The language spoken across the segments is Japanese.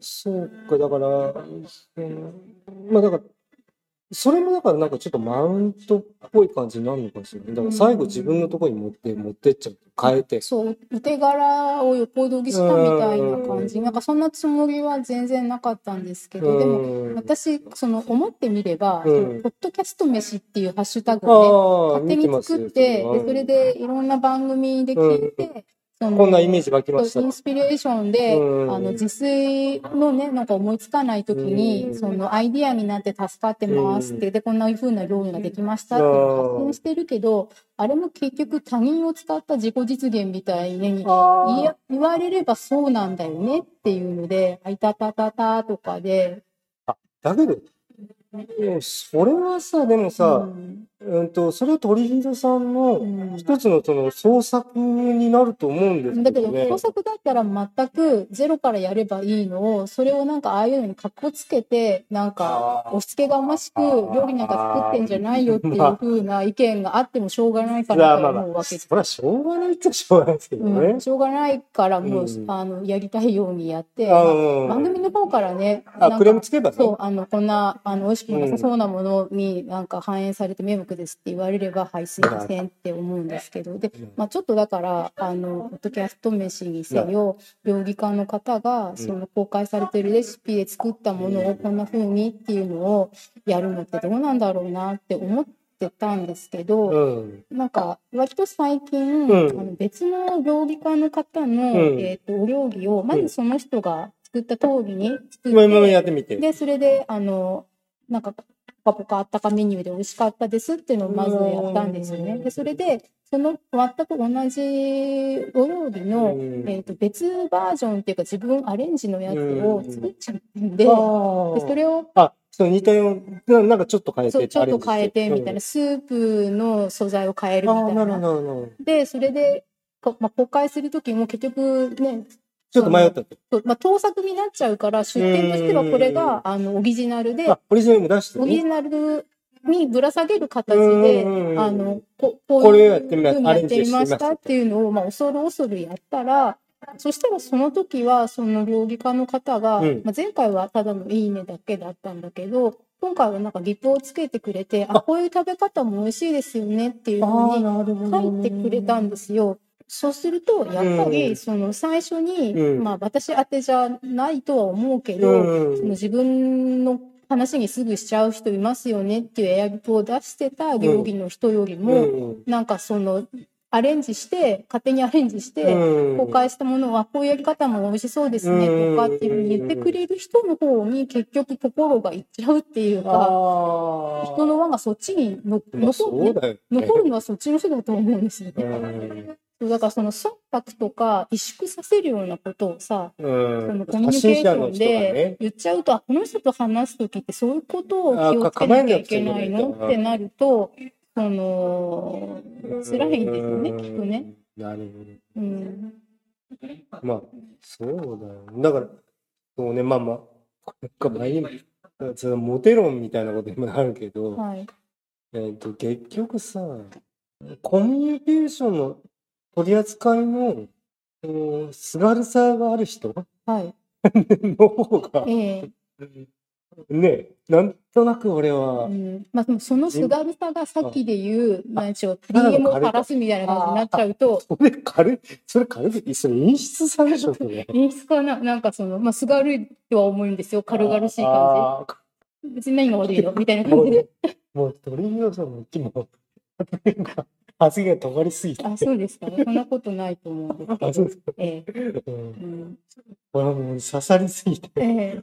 そうか、だから、うん、まあだから、それもだからなんかちょっとマウントっぽい感じになるのかもしれない。だから最後自分のところに持って、持ってっちゃう。変えて。そう、お手柄を横取りしたみたいな感じ。なんかそんなつもりは全然なかったんですけど、でもうん私、その思ってみれば、ポッドキャスト飯っていうハッシュタグをね、勝手に作って、それはでそれでいろんな番組で聞いて、こんなイメージ湧きました。イ。ンスピレーションで、うん。あの、自炊のね、なんか思いつかない時に、うん。そのアイディアになって助かってますって、で、こんな風な料理ができましたって発信してるけど、あれも結局他人を使った自己実現みたいに言われればそうなんだよねっていうので、あいたたたたとかで、だけど、それはさ、でもさ、うんうんと、それは鳥人さんのうん一つのその創作になると思うんですだけど、けどね。工作だったら全くゼロからやればいいのを、それをなんかああいうのに格好つけて、なんか、押し付けがましく料理なんか作ってんじゃないよっていう風な意見があってもしょうがないかなとまあまあ、思うわけです。それはしょうがないっちゃしょうがないですけどねうん、。しょうがないからもう、うんあのやりたいようにやって、あまあうん番組の方からね、あ、クレームかつけばね。そう、あの、こんな、あの、美味しくなさそうなものになんか反映されて迷惑ですって言われれば、はい、すいませんって思うんですけど、で、まあちょっとだから、あの、ポッドキャスト飯にせよ、料理家の方が、その公開されてるレシピで作ったものをこんな風にっていうのをやるのってどうなんだろうなって思ってたんですけど、うん。なんか割と最近、うんあの別の料理家の方の、うん。えー、とお料理をまずその人が作った通りに作って、今今やってみて。でそれであのなんかポカポカあったかメニューで美味しかったですっていうのをまずやったんですよね。でそれでその全く同じお料理の、うんえー、と別バージョンっていうか自分アレンジのやつを作っちゃったんで,、あでーそれをあ、そう似たような、なんかちょっと変えて。ちょっと変えてみたいな、な。スープの素材を変えるみたいなな。で、それで、こまあ、公開するときも結局ね、ちょっと迷った。まあ、盗作になっちゃうから、出典としてはこれうん。が、あの、オリジナルで、あ、オリジナルも出してね。オリジナルにぶら下げる形うん。で、あの、ここういうやってみまふうにやってみましたた。っていうのを、まあ、恐る恐るやったら、そしたらその時は、その料理家の方が、うん。まあ、前回はただのいいねだけだったんだけど、今回はなんかリプをつけてくれて、あ、こういう食べ方も美味しいですよねっていうふうに書いてくれたんですよ。そうすると、やっぱうん。り、その最初に、うん。まあ私宛てじゃないとは思うけど、うん。その自分の話にすぐしちゃう人いますよねっていうエアリプを出してた料理の人よりも、うん。なんかその、アレンジして、勝手にアレンジして、うん。公開したものはこういうやり方も美味しそうですねとかっていうふうに言ってくれる人の方に結局心がいっちゃうっていうか、あ人の輪がそっちに残うだよね。残るのはそっちの人だと思うんですよね。うんそうだからその忖度とか萎縮させるようなことをさ、うそんのコミュニケーションでね言っちゃうと、あこの人と話すときってそういうことを気をつけなきゃいけないのってなると、その、辛いんですよね、きっとね。。なるうん。ほど。まあ、そうだよ。だから、そうね、まあまあ、なんか前にも、そのモテ論みたいなことにもなるけど、はい。えっと、結局さ、コミュニケーションの取り扱いの、うんすがるさがある人？はい。の方が、ええね、なんとなく俺はう、ん。まあ、でもそのすがるさがさっきで言う、なんでしょう、DM を晴らすみたいな感じになっちゃうと、それ軽い、それ軽い、それ演出さでしょ、それ。演出かな、なんかその、まあ、すがるいとは思うんですよ、軽々しい感じ。別に何が悪いの？みたいな感じで。もう鳥居さんの気も発言が尖りすぎて。あ、そうですか。そんなことないと思うんですけどあそうで。ええうんうんこれはもう刺さりすぎて、え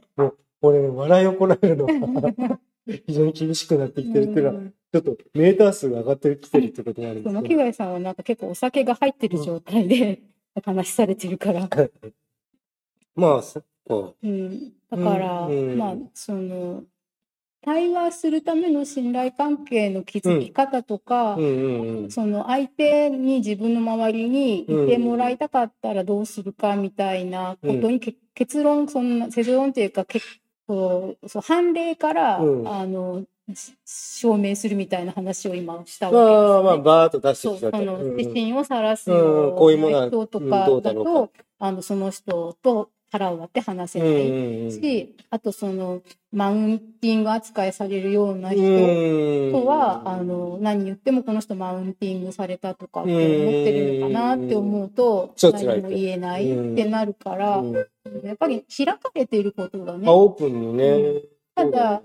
俺、笑いをこらえるのが非常に厳しくなってえきてるっていうのは、うんちょっとメーター数が上がってきてるってことになるんですけど。巻貝さんはなんか結構お酒が入ってる状態で話されてるから。まあ、そっか。うん、だから、うんまあその対話するための信頼関係の築き方とか、うんうんうん。その相手に自分の周りにいてもらいたかったらどうするかみたいなことに、け結論そんな結論というか結構そう判例から、うんあのし証明するみたいな話を今したまあまあ、わけですよね。バーッと出してきた。そのうん自信を晒すうんよこうな人とうんかだどうだろうと、あのその人と腹を割って話せうないんうんし、あとその、マウンティング扱いされるようなう人ん。とは、あの、何言ってもこの人マウンティングされたとかって思ってるのかなって思うと、何も言えないってなるから、うん。やっぱり開かれていることがねあ、、オープンにね。ただ、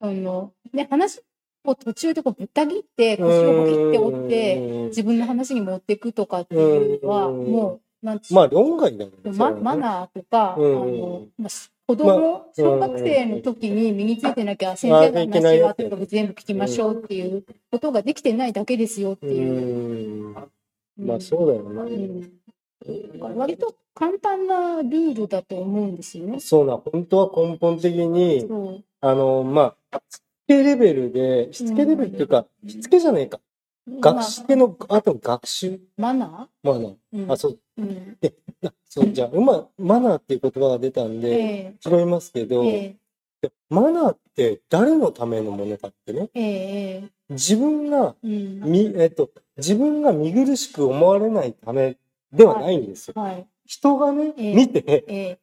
あの、ね、話を途中でこうぶった切って、腰を切って折って、うん。自分の話に持っていくとかっていうのは、うん。もう、なんまあ、論外だよね。ま、マナーとか、うんあの、まあ、子供、小学生の時に身についてなきゃ、先生の話はとにかく全部聞きましょうっていうことができてないだけですよってういう。ん。まあ、そうだよな。うん。だから割と簡単なルールだと思うんですよね。そうな、本当は根本的に。あの、まあ、しつけレベルで、しつけレベルっていうか、しつけじゃねえか。学の後の学習まママナー？ナーうんあ、そう。うん。あそう、じゃあ、うま、マナーっていう言葉が出たんで、え拾いますけど、ええマナーって誰のためのものかってね、自分が、うん。み、えっと、自分が見苦しく思われないためではないんですよ。はい。人がね、ええ見て、ええ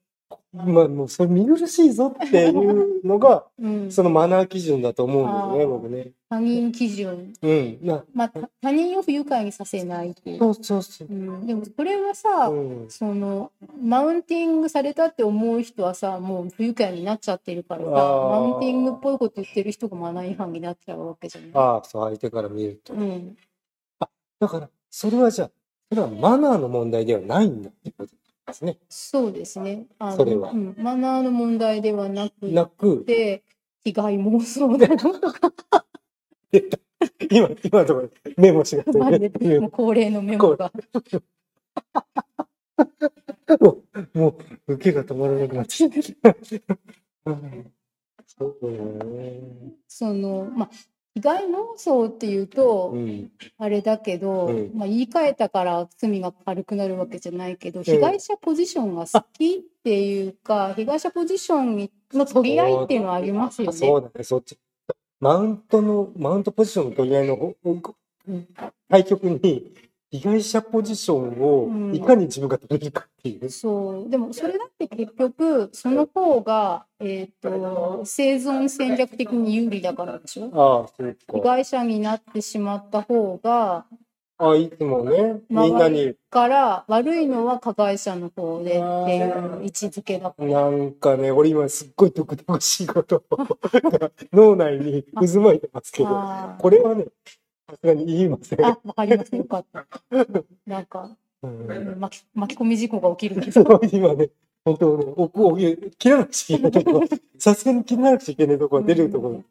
まあ、もうそれ見苦しいぞっていうのが、うん。そのマナー基準だと思うんですよね、僕ね。他人基準。うん。なまあ、た他人を不愉快にさせないっていう。そうそうそうう。ん。でも、それはさ、うん、その、マウンティングされたって思う人はさ、もう不愉快になっちゃってるからさ、マウンティングっぽいこと言ってる人がマナー違反になっちゃうわけじゃない。ああ、そう、相手から見ると。うん。だから、それはじゃあ、それはマナーの問題ではないんだってことですね。そうですね。あのそれは。うん、マナーの問題ではなくなく、て、被害妄想だよとか、今、今のところメモしがマジでもう恒例のメモが。もう、もう、受けが止まらなくなっちゃ そうね。その、まあ、被害妄想っていうと、うん。あれだけど、うんまあ、言い換えたから罪が軽くなるわけじゃないけど、被害者ポジションが好きっていうか、被害者ポジションの取り合いっていうのはありますよね。そうだね、そっち。マウントの、マウントポジションの取り合いのほ対局に、被害者ポジションをいかに自分が取れるかっていう。そう。でも、それだって結局、その方が、えっ、と、生存戦略的に有利だからでしょ？ああ、そう被か。害者になってしまった方が、ああ、いつもね、みんなに、から悪いのは加害者の方でっていう位置づけだから。なんかね、俺今すっごい毒々しいことを 脳内に渦巻いてますけど、これはね、さすがに言いません。あ、わかります。よかった。なんか、うんうん巻き巻き込み事故が起きるけそど。う今ね、本当ね、おこ切らなくちゃいけないところ、さすがに切らなくちゃいけないところが出るところ。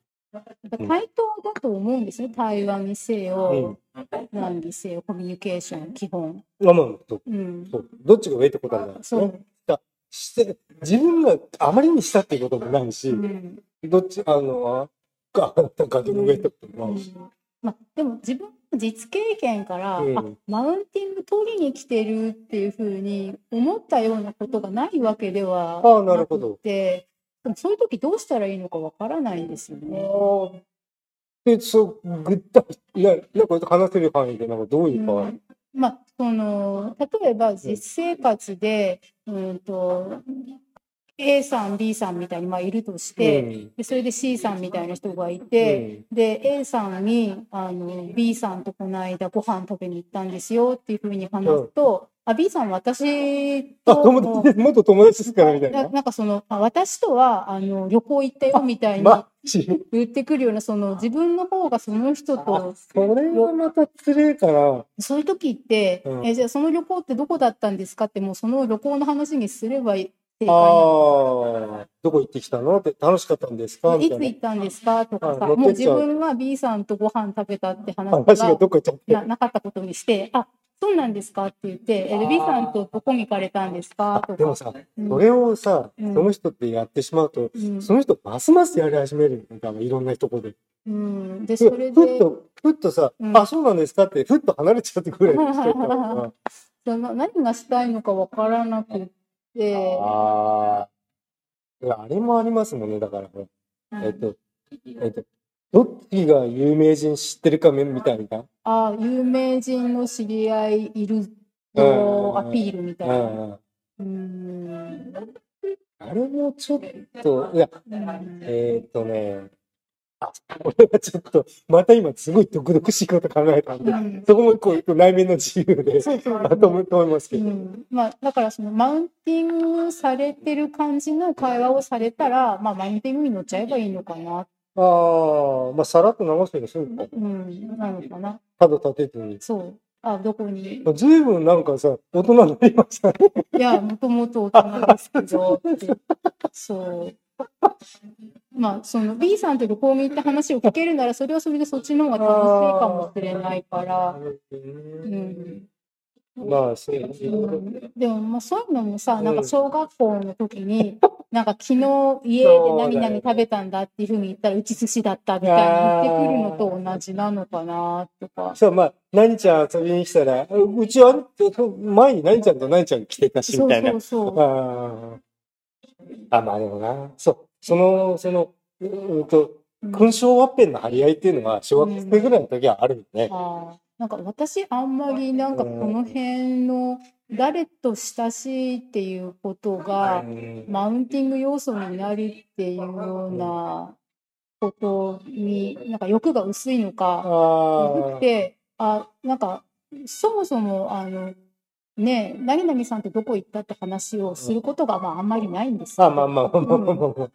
対等だと思うんですね。対話にせよ、うん。何にせよ、コミュニケーション、基本。まあまあ、そううん。そうどっちが上ってことはないですそね。う。して自分があまりにしたっていうこともないし、うんどっち、あの、ああなたが上ってこともないし。まあ、でも自分の実経験から、うんあマウンティング取りに来てるっていうふうに思ったようなことがないわけではああなるほど。くてでもそういう時どうしたらいいのかわからないんですよね。で、そう、ぐったり、ななんか話せる範囲で、なんかどういうか、うん。まあ、その例えば実生活で、うん、と A さん B さんみたいにまあいるとして、でそれで C さんみたいな人がいて、で A さんにあの B さんとこの間ご飯食べに行ったんですよっていうふうに話すと、あ B さん私あ、と友達で、元友達ですから、みたいな。ななんかそのあ私とはあの旅行行ったよみたいに言ってくるようなその自分の方がその人あとそれはまたつれえかな。そういう時って、うん。えじゃあその旅行ってどこだったんですかってもうその旅行の話にすればいい正解あなあ、どこ行ってきたの？って楽しかったんですか？のい。つ行ったんですか？とかあさもう自分が B さんとご飯食べたって話話ががどっか行っちゃって。ななかったことにしてあそうなんですか？って言って B さんとどこに行かれたんですか？とか、でもさ、うん。それをさ、うん。その人ってやってしまうと、うん。その人ますますやり始めるんだいろんなとこで。うん、でふそれでふっと、ふっとさ、うん。あ、そうなんですか？って、ふっと離れちゃってくれる人 何がしたいのかわからなくって、ああ。あれもありますもんね、だから、ほらうんえっと、えっと、どっちが有名人知ってるかみみたいな。あ有名人の知り合いいるうんよアピールみたいな。うんうん。あれもちょっと、いや、うんえーっとね、あ、俺はちょっと、また今すごい毒々しいこと考えたんで、うん。そこもこう内面の自由で、まとめと思いますけど。うん、まあだからそのマウンティングされてる感じの会話をされたら、まあ、マウンティングに乗っちゃえばいいのかな、ああ、まあ、さらっと流してるそうか。うん、なのかな。角立てずに。そう。あどこに？ずいぶんなんかさ、大人になりましたね。いやもともと大人ですけど。そう まあその B さんと旅行に行った話を聞けるならそれはそれでそっちの方が楽しいかもしれないから、うん、まあ、そうね。うんでもまあそういうのもさ、なんか小学校の時に、なんか昨日家で何々食べたんだっていうふうに言ったら、うち寿司だったみたいに言ってくるのと同じなのかなとか。そう、まあ、何ちゃん遊びに来たら、うちは、前に何ちゃんと何ちゃん来てたし、そうみたいなそ。うそう。ああ。あ、まあでもな。そう。その、その、うーんと、勲章ワッペンの張り合いっていうのは、小学生ぐらいの時はあるよね。ああなんか私あんまりなんかこの辺の誰と親しいっていうことがうん。マウンティング要素になるっていうようなことになんか欲が薄いのかあくて、あ、なんか、そもそも、あの、ねえ、何々さんってどこ行ったって話をすることが、まあ、あんまりないんですあ。よあ、まあまあまあまあまあまあ。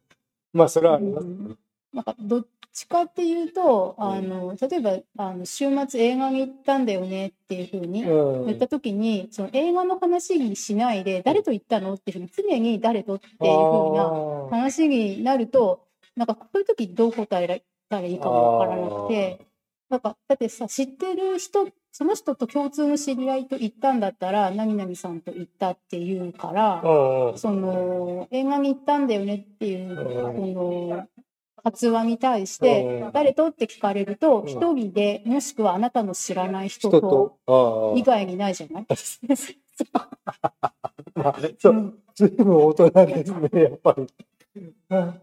まあ、それはあります。うんなんか、どっちかっていうと、あの、例えば、あの、週末映画に行ったんだよねっていうふうにうん言ったときに、その映画の話にしないで、誰と行ったのっていうふうに、常に誰とっていうふうなあ話になると、なんか、そういう時どう答えたらいいかもわからなくて、なんか、だってさ、知ってる人、その人と共通の知り合いと行ったんだったら、何々さんと行ったっていうから、その、映画に行ったんだよねっていう、うん。この、発話に対してうん、誰とって聞かれると、うん。一人で、もしくはあなたの知らない人人と、以外にないじゃない？あ。まあ、そう。う、ん。ずいぶん大人ですね、やっぱり。うん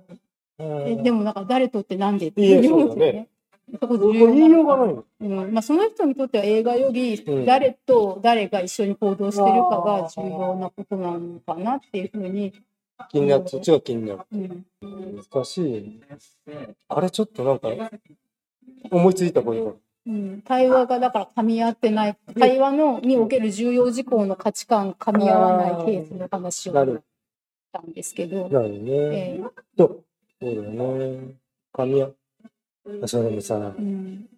えでもなんか誰とってなんでっていうだね言いようがなないの。うんまあ、その人にとっては映画よりうん誰と誰が一緒に行動してるかが重要なことなのかなっていうふうに、気になる、そっちが気になる。うん、難しい。あれちょっとなんか、思いついたこと。うん、対話がだから噛み合ってない対話のにおける重要事項の価値観噛み合わないケースの話をなるしたんですけど、なるね。えーと、そうだよね。神谷。それもさ、うん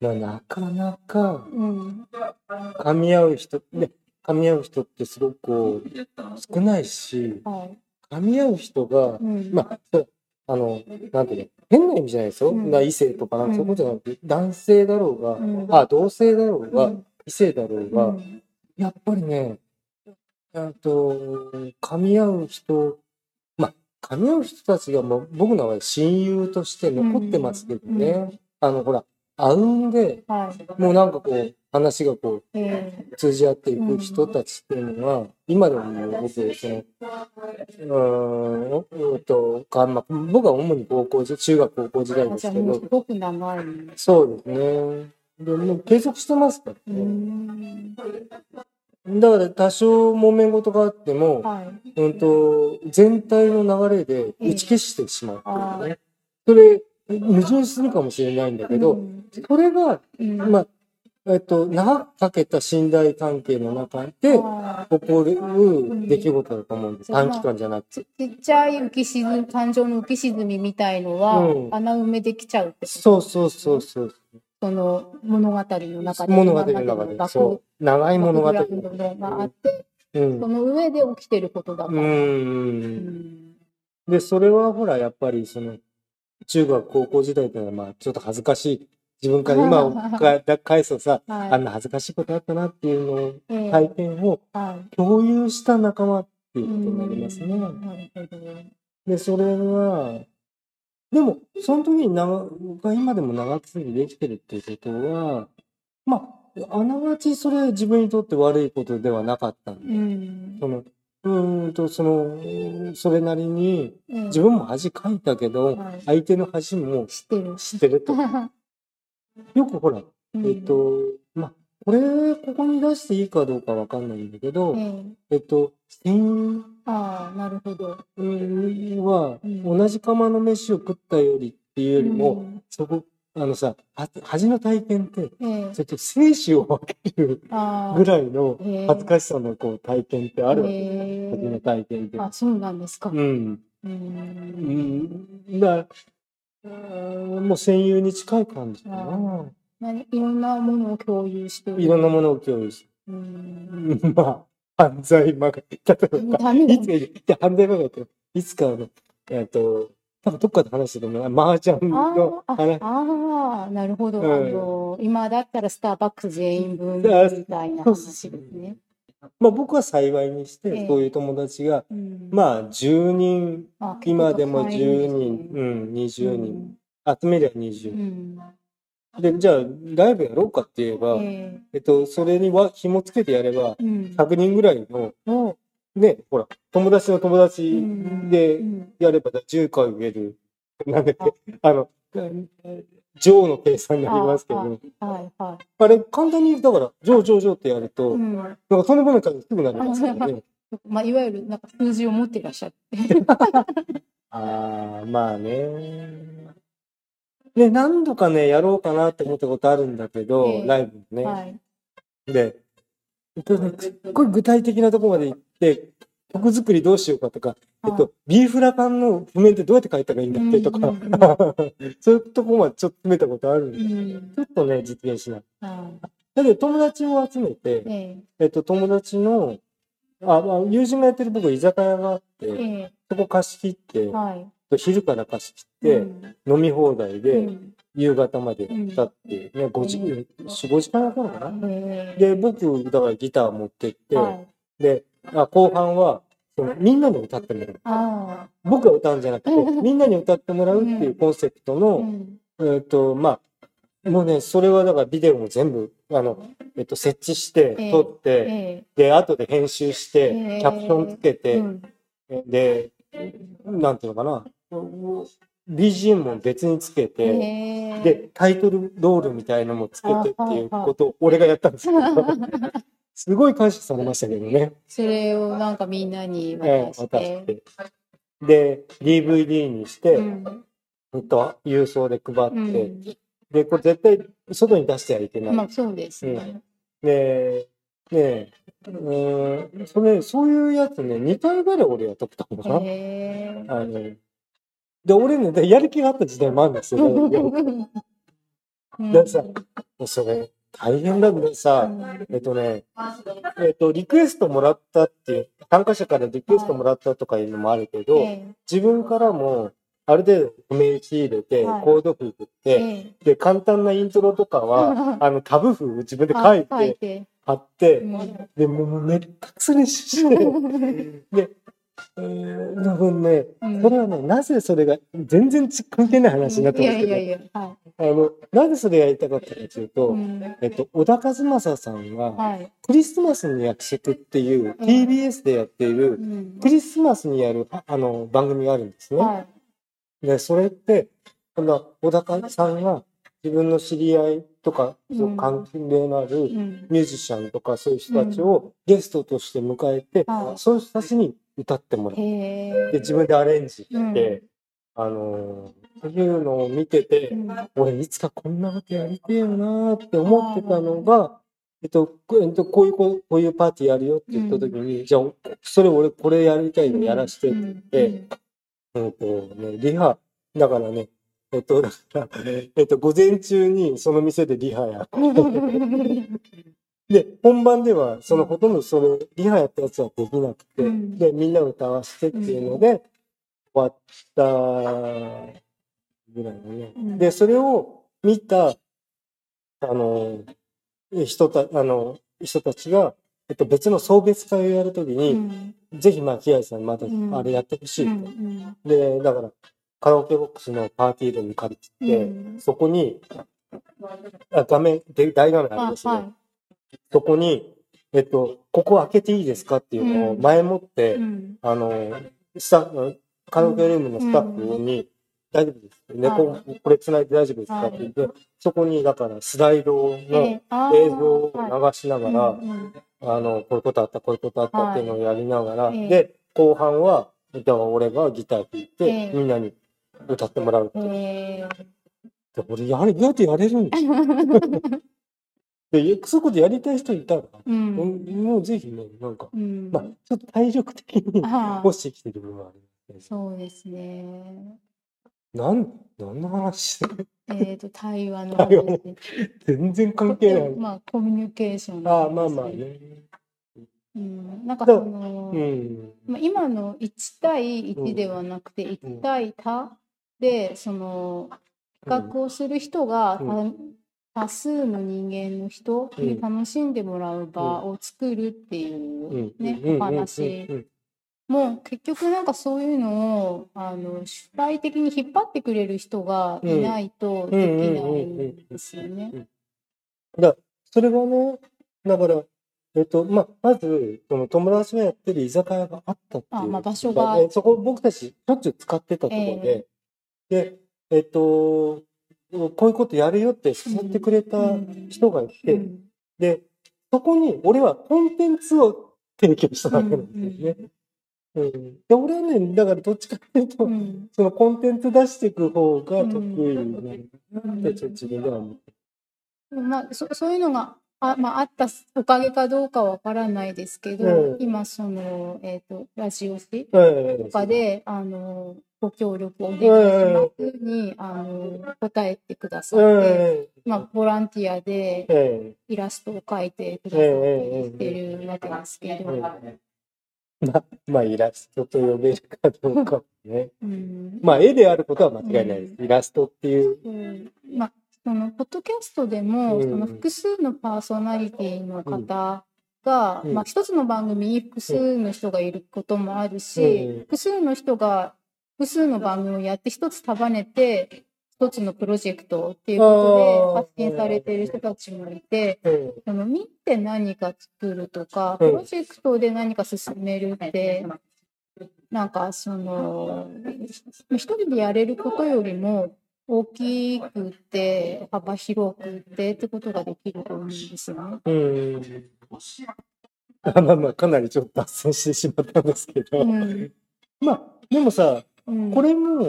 まあ、なかなかうん。噛み合う人、ね、噛み合う人ってすごくこう少ないし、はい噛み合う人がう、ん。まあ、あの、なんていうの、変な意味じゃないですよ。うん。な異性とかなんかうん。そういうことじゃなくて、男性だろうが、うん。あ、同性だろうが、うん。異性だろうが、うん。やっぱりね、えっと、噛み合う人、まあ、噛み合う人たちがもう僕の場合親友として残ってますけどね、うんあの、ほら、あうんで、はいもうなんかこう、話がこえう、通じ合っていく人たちっていうのは、今でも僕、その、うーん、うんと、かまあ、僕は主に高校時、中学高校時代ー、ですけどす、ごく長い。そうですね。で、もう継続してますからうね。んだから多少揉め事があっても、はい。うんと、全体の流れで打ち消してしまうっていうね。それ、矛盾するかもしれないんだけど、うんそれが、うんまあ、えっと、長くかけた信頼関係の中であ起こる出来事だと思うんです。うん短期間じゃなくて。ちちっちゃい浮き沈み、感情の浮き沈みみたいのは、うん穴埋めできちゃうってこと？そうそうそうそう。その物語の中で。物語の中で。そう。長い物語。があって、うんそ。の上で起きてることだから。で、それはほら、やっぱりその、中学、高校時代っていうのは、まあ、ちょっと恥ずかしい。自分から今を か返すとさ、はいあんな恥ずかしいことあったなっていうのを、ええ体験をはい共有した仲間っていうことになりますね。で、それは、でも、その時に長が今でも長続きできてるっていうことは、まあ、あながちそれは自分にとって悪いことではなかったんで、うん。その、うーんと、その、それなりに、ええ自分も恥かいたけど、はい。相手の恥も知ってる。知ってると。よくほら、うん。えっ、と、まあ、これ、ここに出していいかどうかわかんないんだけど、ええ。っと、専ああ、なるほど。うん同じ釜の飯を食ったよりっていうよりも、うんそこ、あのさ、は恥の体験って、ええちょっと生死を分ける。ぐらいの恥ずかしさのこう体験ってあるわけ。へ恥のえ体験って。あ、そうなんですか。うん。う。うんん。だからうんもう戦友に近い感じかな。何いろんなものを共有してる。いろんなものを共有すうる。ん。まあ、犯罪まがい。例えば、いつか、いや、犯罪まがいって、いつかあの、えっと、多分どっかで話してたの麻雀の話。ああー、なるほど。うんあの、今だったらスターバックス全員分みたいな話ですね。まあ僕は幸いにして、ええそういう友達が、うんまあ10人、あ今でも結構10入るん人、うん、20人、集めりゃ20う。ん。で、じゃあ、ライブやろうかって言えば、ええっと、それには紐つけてやれば、えうん。100人ぐらいの、おね、ほら、友達の友達うでんやれば10回植える。なんだっけ、あの、上の計算になりますけど、はいはあれ、簡単に、だから、上上上ってやるい。と、うん。なんかとんでもない数すぐなりますからね。まあ、いわゆるなんか数字を持ってらっしゃって。ああ、まあね。ね、何度かね、やろうかなって思ったことあるんだけど、ええライブね。はい。で、すっごい具体的なところまで行って、曲作りどうしようかとか、えっと、ビーフラカンの譜面ってどうやって書いたらいいんだっけとか、そういうところまでちょっと詰めたことあるんうで、ん。ちょっとね、実現しない。あだけど友達を集めて、えええっと、友達の、あ、まあ、友人がやってる僕居酒屋があって、えそこ貸し切ってえ、はい。昼から貸し切って、うん。飲み放題うで、ん。夕方までやってね、5時、うん。4、5時間やったのかな？ええで、僕、だからギター持ってって、はい。で、あ後半は、そのみんなに歌ってもらう。あ僕が歌うんじゃなくて、みんなに歌ってもらうっていうコンセプトの、ん。えっ、と、まあ、もうね、それはだからビデオも全部、あの、えっ、と、設置して、ええ撮って、えで、後で編集して、ええキャプションつけえて、うん。で、なんていうのかな、BGM も別につけて、ええで、タイトルロールみたいのもつけてっていうことを俺がやったんですけど、すごい感謝されましたけどね。それをなんかみんなにええ渡し。渡してて。で、DVD にして、うんほんと郵送で配って、うんで、これ絶対外に出してはいけない。まあそうですね。で、ねえ、うーん、それ、そういうやつね、2回ぐらい俺やっとったのかな。あの、で、俺ね、でやる気があった時代もあるんですよ。うん。でさそれ、大変だけどさ、えっとね、えっと、リクエストもらったっていう、参加者からリクエストもらったとかいうのもあるけど、え自分からも、ある程度譜面仕入れて、はい。コード譜振っえて、えで、簡単なイントロとかは、あの、タブ譜自分であ書いて。貼って、うん。で、もうめったくさ練習して、で、えー、多分ね、うん。それはね、なぜそれが、全然ち関係ない話になっていますけど、あの、なぜそれやりたかったかというと、えっと、小田和正さんが、はい。クリスマスの約束っていう、うん。TBS でやっているう、ん。クリスマスにやる、ああの、番組があるんですね。はい。で、それって、この小田さんが自分の知り合いとか、そううん関連のあるうん。ミュージシャンとかそういう人たちをゲストとして迎えて、はい。そういう人たちに歌ってもらう。へえ。で、自分でアレンジして、うん。あのー、そういうのを見てて、うん。俺いつかこんなことやりてえよなーって思ってたのが、えっと、こえっと、こういう、こうこういうパーティーやるよって言った時に、じゃあ、それ俺これやりたいのやらしてって言って、うん。とね、リハ、だからね、えっと、えっと、午前中にその店でリハやうん で、本番では、そのほとんどそれ、リハやったやつはできなくて、うん。で、みんな歌わせてっていうので、終わったぐらいのね。うん。で、それを見た、あの、人た、あの、人たちが、えっと、別の送別会をやるときうに、ん。ぜひ、まあ、木合さんまたうん。あれやってほしい、うんで、だから、カラオケボックスのパーティールーム借りて、うん。そこに、あ画面、で大画面ありあますね。はそこに、えっと、ここ開けていいですかっていうのを前もって、い。うん。あの、スタッフ、カラオケルームのスタッフに、大丈夫です。猫、これ繋いで大丈夫ですかって言って、そこに、だからスライドの映像を流しながら、あの、こういうことあった、こういうことあったっていうのをやりながら、はいで、後半は、じゃあ俺がギター弾いて、ええみんなに歌ってもらうっていう。えで俺、やれ、どうやってやれるんですよ。ーで、そういうことやりたい人いたら、うん。うんもうぜひね、なんか、うん。まあ、ちょっと体力的に落ちてきてる部分はありますそうですね。なん、何の話？えっ、と、対話の 対話。全然関係ない。まあ、コミュニケーションああ、なんですまあまあね。うん、なんかだその、うん。まあ、今の1対1ではなくて1対多でその企画をする人がう多多数の人間の人に楽しんでもらう場を作るっていうねお話。うん。も結局なんかそういうのをあの主体的に引っ張ってくれる人がいないとできないんですよね。だそれはね、だから、えっと、まあ、まず、その友達がやってる居酒屋があったっていう。あまあ場所がえそこ僕たちしょっちゅう使ってたところで、で、えっと、こういうことやるよって誘ってくれた人がいて、うん。で、そこに俺はコンテンツを提供したわけなんですよね。うんで俺はね、だからどっちかっていうと、うん。そのコンテンツ出していく方が得意になるうん。って、ちょっと自分では思って。まあ、そそういうのがあ,、まあ、あったおかげかどうかわからないですけど、うん。今その、えー、とラジオ誌ええとかであのご協力お願いしますに、あの答えてくださって、えまあ、ボランティアでええ。イラストを描いてくださってしてるわけですけえど、まあ、まあ、イラストと呼べるかどうかはね。うん。まあ、絵であることは間違いないです。イラストっていう。うん。まあ、そのポッドキャストでも、うん。その複数のパーソナリティの方が、うん。まあ、一つの番組に複数の人がいることもあるし、うん。複数の人が複数の番組をやって一つ束ねて一つのプロジェクトっていうことで発信されている人たちもいて。うん。その見て何か作るとか、うん。プロジェクトで何か進めるって、なんかその、一人でやれることよりも大きくて、幅広くてってことができると思うんですよね。うん。あまあまあ、かなりちょっと脱線してしまったんですけど。うんまあ、でもさ、うんこれも、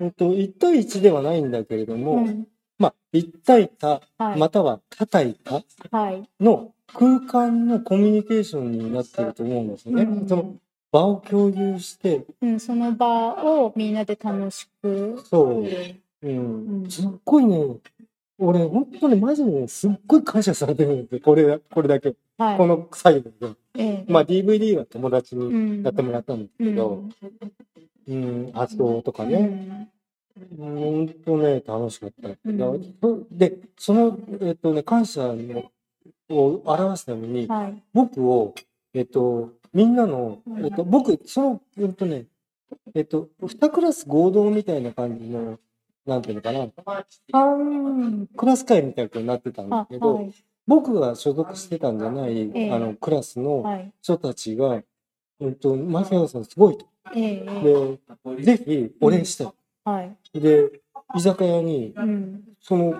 えっと、1対1ではないんだけれども、うんまあ、1対多、はい、または多対多はい。の空間のコミュニケーションになってると思うんですよね。うんその場を共有して、うん、その場をみんなで楽しく、そううんうんうんすっごいね、俺、本当にマジでね、すっごい感謝されてるんですよ。これ、これだけ。はい。この最後で。ええまあ、DVD は友達にうんやってもらったんですけど、うん、発動とかうね。ん本当ね、楽しかった。うんで、その、えっとね、感謝を表すために、はい。僕を、えっと、みんなのう、んえっと、僕、その、えっとね、えっと、二クラス合同みたいな感じの、なんていうのかな、うんクラス会みたいになってたんだあ、けど、はい。僕が所属してたんじゃない、ええあの、クラスのはい。人たちが、えっと、マキアさんすごいと。ええで、ぜひお礼したい。はい。で、居酒屋に、うん。その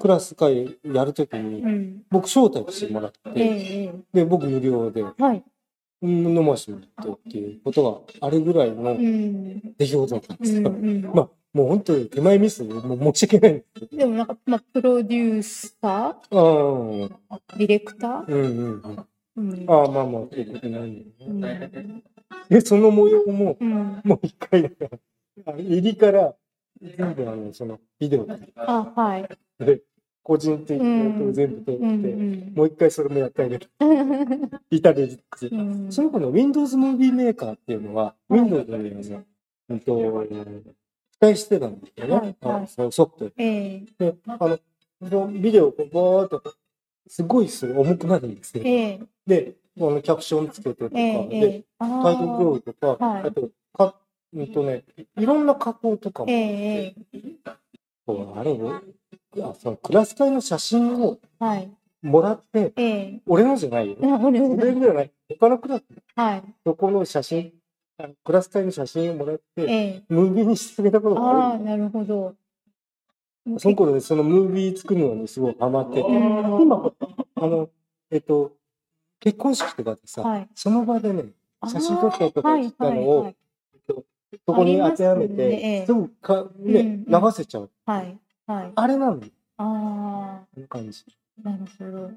クラス会やるときに、うん。僕招待してもらっえて、えで、僕無料ではい。うん飲ませてもらってっていうことがあるぐらいのうん。出来事だったんですうん。よ。うん。まあ、もう本当に手前ミスで、もう申し訳ないんでもなんか、まあ、プロデューサど。ー、ディレクター、うん、うん、うん。うん。ああ、まあまあ、そういうことないんだうよね。ん。で、その模様も、うん。もう一回だから、あの入りから、全部あの、その、ビデオあ、はい。で、個人的なことを全部撮って、うん。うん。もう一回それもやってあげる。至れり尽くせうん。その子の Windows Movie Maker っていうのは、はい Windows にね、うんと、期待してたんですよね。はいはいあそのソフトええで。あの、そのビデオをこうバーっと、すごいそれ重くなるんですよ。ええ。で、あの、キャプションつけてとか、ええ。えで、タイトルロールとか、はいあと、か、うんとね、いろんな加工とかも、ええ。こうあれを、あそのクラス会の写真をはい。もらって、ええ。俺のじゃないよ。あ俺俺のじゃない。他のクラスはい。のこの写真あクラス会の写真をもらって、ええ。ムービーにしてあげたことがああ、ある。なるほど。その頃ね、そのムービー作るのにすごいハマってて、うん今、あの、えっと、結婚式とかでさ、はい。その場でね、写真撮ったとか言ったのを、はいそこに当てはめありますねええて、すぐか、ね、うん流せちゃう。はい。はい。あれなのよ、あこの感じ。あ、なるほど。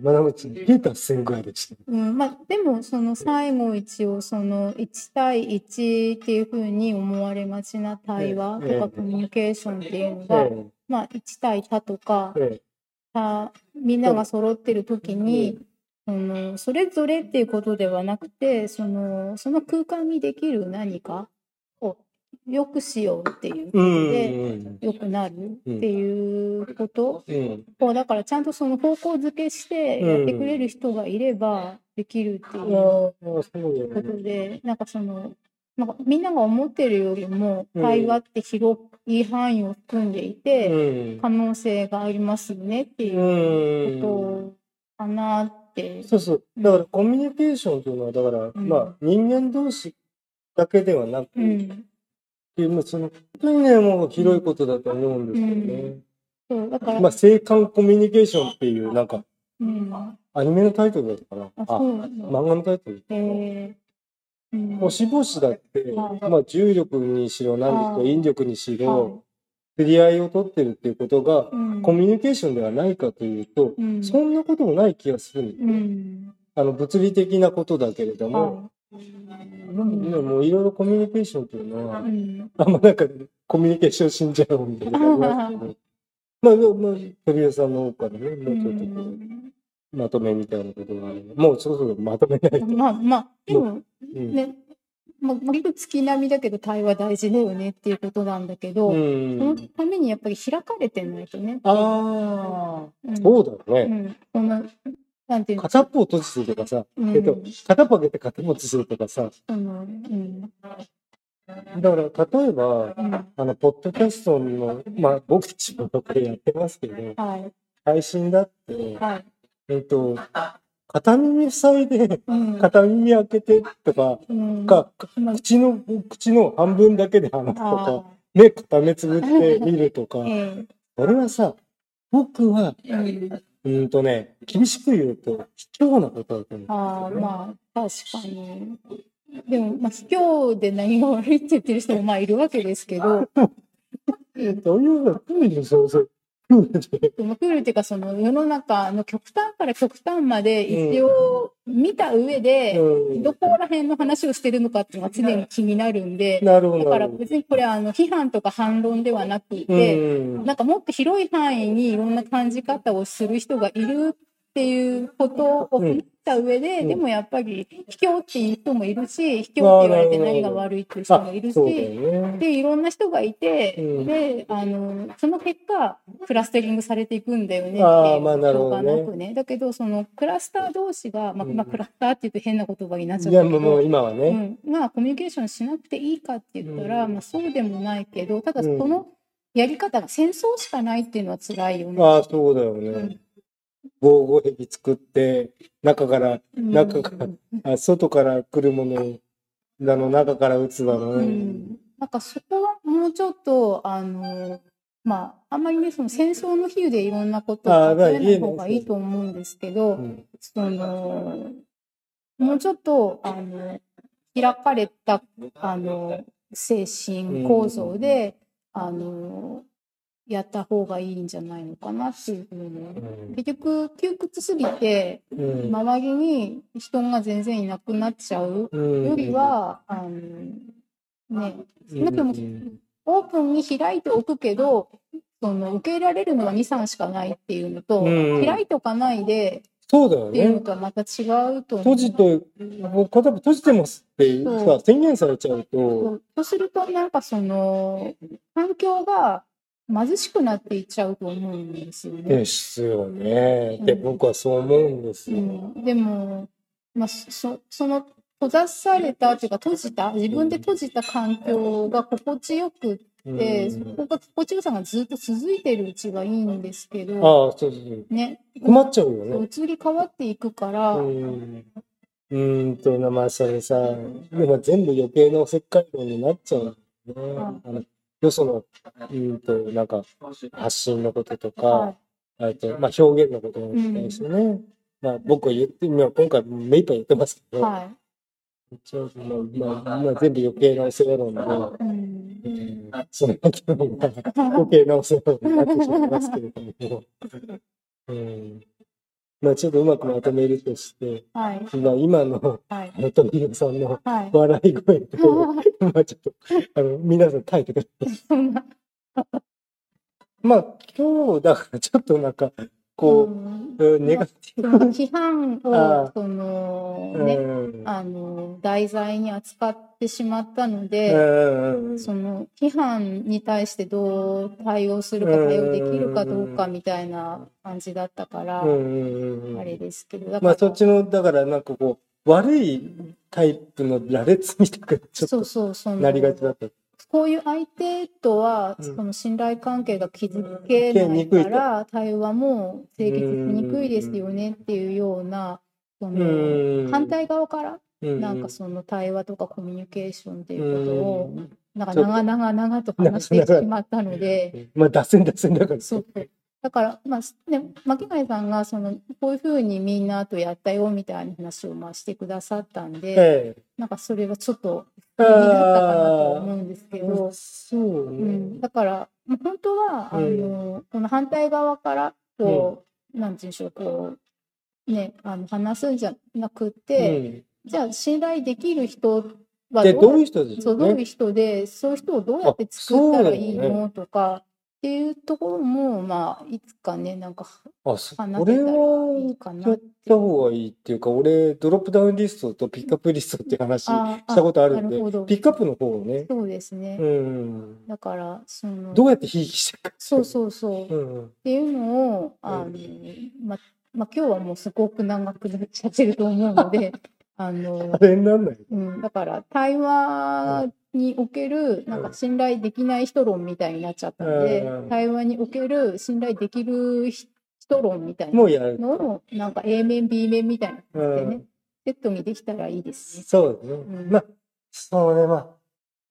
まだうち、ゲータ1000ぐらいでした。うん、まあ、でも、その最後一応、その1対1っていうふうに思われがちな対話ええとかコミュニケーションっていうのが、えまあ、1対多とかえ、え。他みんなが揃ってる時に、そのそれぞれっていうことではなくてそのその空間にできる何かを良くしようっていうこうとで、ん。良くなるっていうことうん。をだからちゃんとその方向づけしてやってくれる人がいればできるっていうこね。とでなんかそのなんかみんなが思ってるよりもうん会話って広い範囲を含んでいて、うん。可能性がありますよねっていううん。ことかなって。そうそう。だからコミュニケーションというのは、だから、んまあ、人間同士だけではなく、うん、まあその、本当にね、もう広いことだと思うんですよね。そうだから、まあ、性感コミュニケーションっていう、なんか、うん、あアニメのタイトルだったかな？あ、そうなの漫画のタイトル。えー。うん。星々だって、はいまあ、重力にしろ、何はいと引力にしはろ、釣り合いを取ってるっていうことが、いうん。コミュニケーションではないかというと、うん。そんなこともない気がするんですよ。うん。あの、物理的なことだけれども、はでももういろいろコミュニケーションというのは、いうんあんまなんか、コミュニケーション死んじゃうんで、あ りまあ、まあ、鳥屋さんの方からね、もうちょっとまとめみたいなことがあるもうそろそろまとめないと。まあまあでもうんねまあ割と月並みだけど対話大事だよねっていうことなんだけど、うそのん。ためにやっぱり開かれてないとね。ああ、うんそうだようね。ん、このなんていうの？片っぽを閉じてるとかさ、うん。えっと、片っぽ開けて片っぽ閉じてるとかさ、うん。だから例えば、うん。あの、ポッドキャストの、まあ僕たちもこれやってますけど、はい。配信だって、はい。えっと、片耳塞いで、うん。片耳開けてとか、うん。か、まあ。口の、口の半分だけで話すとか、あ目片目つぶって見るとかー、え。それはさ、僕は、えうんとね、厳しく言うと、卑怯なことだと思う。あーまあ確かに。でも、まあ、卑怯で何が悪いって言ってる人もまあいるわけですけど、そういうの、クールそうそう。クールっていうかその世の中の極端から極端まで一応見た上で、うんどこら辺の話をしてるのかっていうのが常に気になるんで。だから別にこれあの批判とか反論ではなくうて、ん。なんかもっと広い範囲にいろんな感じ方をする人がいるっていうことを踏った上で、うんでもやっぱり卑怯っていう人もいるし、卑怯って言われて何が悪いっていう人もいるし。でいろんな人がいて、うんであのその結果クラスタリングされていくんだよねっていうあーまあなることがなくねだけどそのクラスター同士が、まあうんまあ、クラスターって言うと変な言葉になっちゃいうや、んだけもうもうど。今はね。うん、まあコミュニケーションしなくていいかって言ったら、うんまあ、そうでもないけどただうんそのやり方が戦争しかないっていうのは辛いよね。ああ、そうだよねうん。防護壁作って、中から、うん。中からあ外から来るものだの、中から撃つだのうね。ん、なんかそこはもうちょっとあのまああんまりねその戦争の比喩でいろんなことをまあいいね例えない方がいいと思うんですけど、うんそのもうちょっとあの開かれたあの精神構造で、あのやった方がいいんじゃないのかなっていうふうに。うん。結局窮屈すぎてうん。周りに人が全然いなくなっちゃううん。よりは、あのねうん。だけどオープンに開いておくけどその受け入れられるのは23しかないっていうのと、うん。開いておかないでそうだよっていうのね。とはまた違うと。閉じと、もう片っぽ閉じてますってそさ、宣言されちゃうと、そうするとなんかその環境が貧しくなっていっちゃうと思うんですよね。ですよね。で、うん僕はそう思うんですよ。うん、でも、まあ、そその閉ざされたというか閉じた自分で閉じた環境が心地よくって、うんそこが心地よさがずっと続いてるうちがいいんですけど、ああ、そうそう。ね、困っちゃうよね。移り変わっていくから、うんうーんと、まあ、それさ、でも全部余計なおせっかい論になっちゃうね。あのよその、うーんと、なんか、発信のこととはか、あと、まあ、表現のことですね。まあ、僕は言って、まあ、今回目いっぱい言ってますけい。ど、は一応まあ、まあ、まあ、全部余計なお世話論で、い。うん。うんその後のが余計なお世話になってしまいますけれども、うん、まあちょっとうまくまとめるとして、はい。まあ今のはい。富野さんのはい。笑い声と、まあちょっと、あの、皆さん耐えてください。まあ今日だからちょっとなんか、こうん。う、うんネガティブ。批判あを、その、うね、んあの、題材に扱ってしまったのうで、んその批判に対してどう対応するか対応できるかどうかみたいな感じだったから、あれですけど、だまあそっちの、だからなんかこう、悪いタイプの羅列みたいな、ちょっとそうそう、その、なりがちだった。こういう相手とは、うん。その信頼関係が築けないから、対話も成立しにくいですよねっていうような、その、反対側から、なんかその対話とかコミュニケーションっていうことを、なんか長々長と話してしまったので、まあ、脱線脱線だから。そう。だから、まあ、ね、巻貝さんが、その、こういうふうにみんなとやったよみたいな話をまあしてくださったんで、えなんかそれはちょっと、え。意味だったかなと思うんですけど、そううね。ん、だから、まあ本当は、あの、この反対側から、こう、なんていうんでしょう、こう、ね、あの、話すんじゃなくて、じゃあ、信頼できる人はで、どういう人ですそう。どういう人で、そういう人をどうやって作ったらいいのとか、っていうところも、まあ、いつかね、なんかあ、そ話せたらいいかなっ。やってた方がいいっていうか、俺、ドロップダウンリストとピックアップリストっていう話しあたことあるんでなるほど、ピックアップの方をね、そうですね。うん。だから、その、どうやってひいきしていくか。そうそうそう。っうん。ていうのを、あの、ま、まあ、今日はもうすごく長くなっちゃってると思うので、あのあ、れになんない？うん、だから対話におけるなんか信頼できない人論みたいになっちゃったので、うん対話における信頼できる人論みたいな。のをなんか A 面 B 面みたいなう感じでね、ん。セットにできたらいいです。ね。そうですね。ん。まあ、そうね、まあ、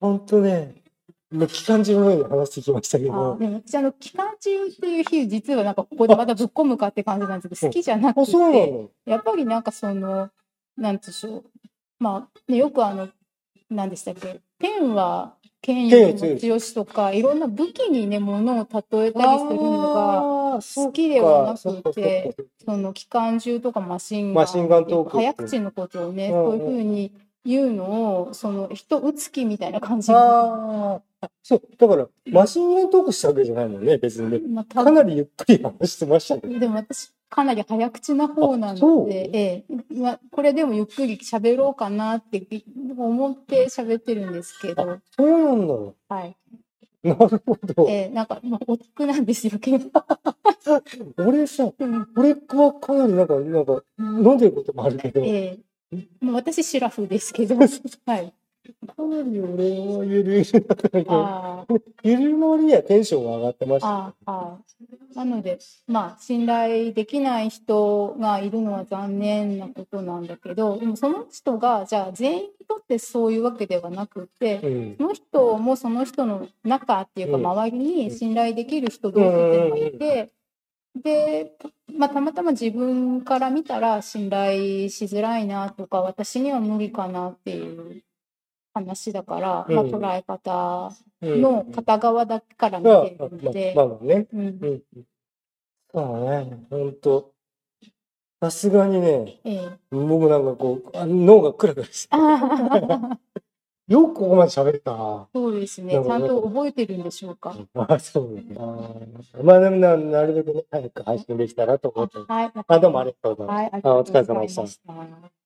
本当ね、期間中のように話してきましたけあど、でも私あの期間中っていう日実はなんかここでまたぶっ込むかって感じなんですけど好きじゃなくての。やっぱりなんかそのなんでしょう。まあ、ね、よくあの何でしたっけ？天は権威の持ちよしとかいろんな武器にねものを例えたりするのが好きではなくてその機関銃とかマシンガンマシンガントーク。早口のことをね、そういうふうに言うのをその人打つ気みたいな感じ。に、ああ、そう、だから、マシンガントークしたわけじゃないもんね、別にね。まあ、多かなりゆっくり話してましたけど。でも私かなり早口な方なので、ええまあ、これでもゆっくり喋ろうかなって思って喋ってるんですけど、そうなんだ。はい。なるほど。ええなんか、まあ、お得なんですよ、結構。俺さ、うん俺はかなりなんか、なんか、飲んでることもあるけど、ええまあ、私、シラフですけど、はい。かなり俺はゆるゆるだったけど、あーゆるの割にはテンションが上がってました。あ、なので、まあ、信頼できない人がいるのは残念なことなんだけど、でもその人が、じゃあ全員にとってそういうわけではなくて、うん。その人もその人の中っていうか周りに信頼できる人同士っていうのがいて、で、まあ、たまたま自分から見たら信頼しづらいなとか私には無理かなっていう話だから、まあ、うん捉え方うんの片側だけから見まあてるので、まあまあね。うんうん。そうね、ほんと。さすがにね、ええ、僕なんかこう、あ脳がクラクラして、あ よくここまで喋れたな。そうですねちゃんと覚えてるんでしょうか。まあ、そうね。まあ、でもな、なるべくね、早く配信できたらと思って。はい、あ、どうもありがとうございます。はい、あお疲れ様でしたました。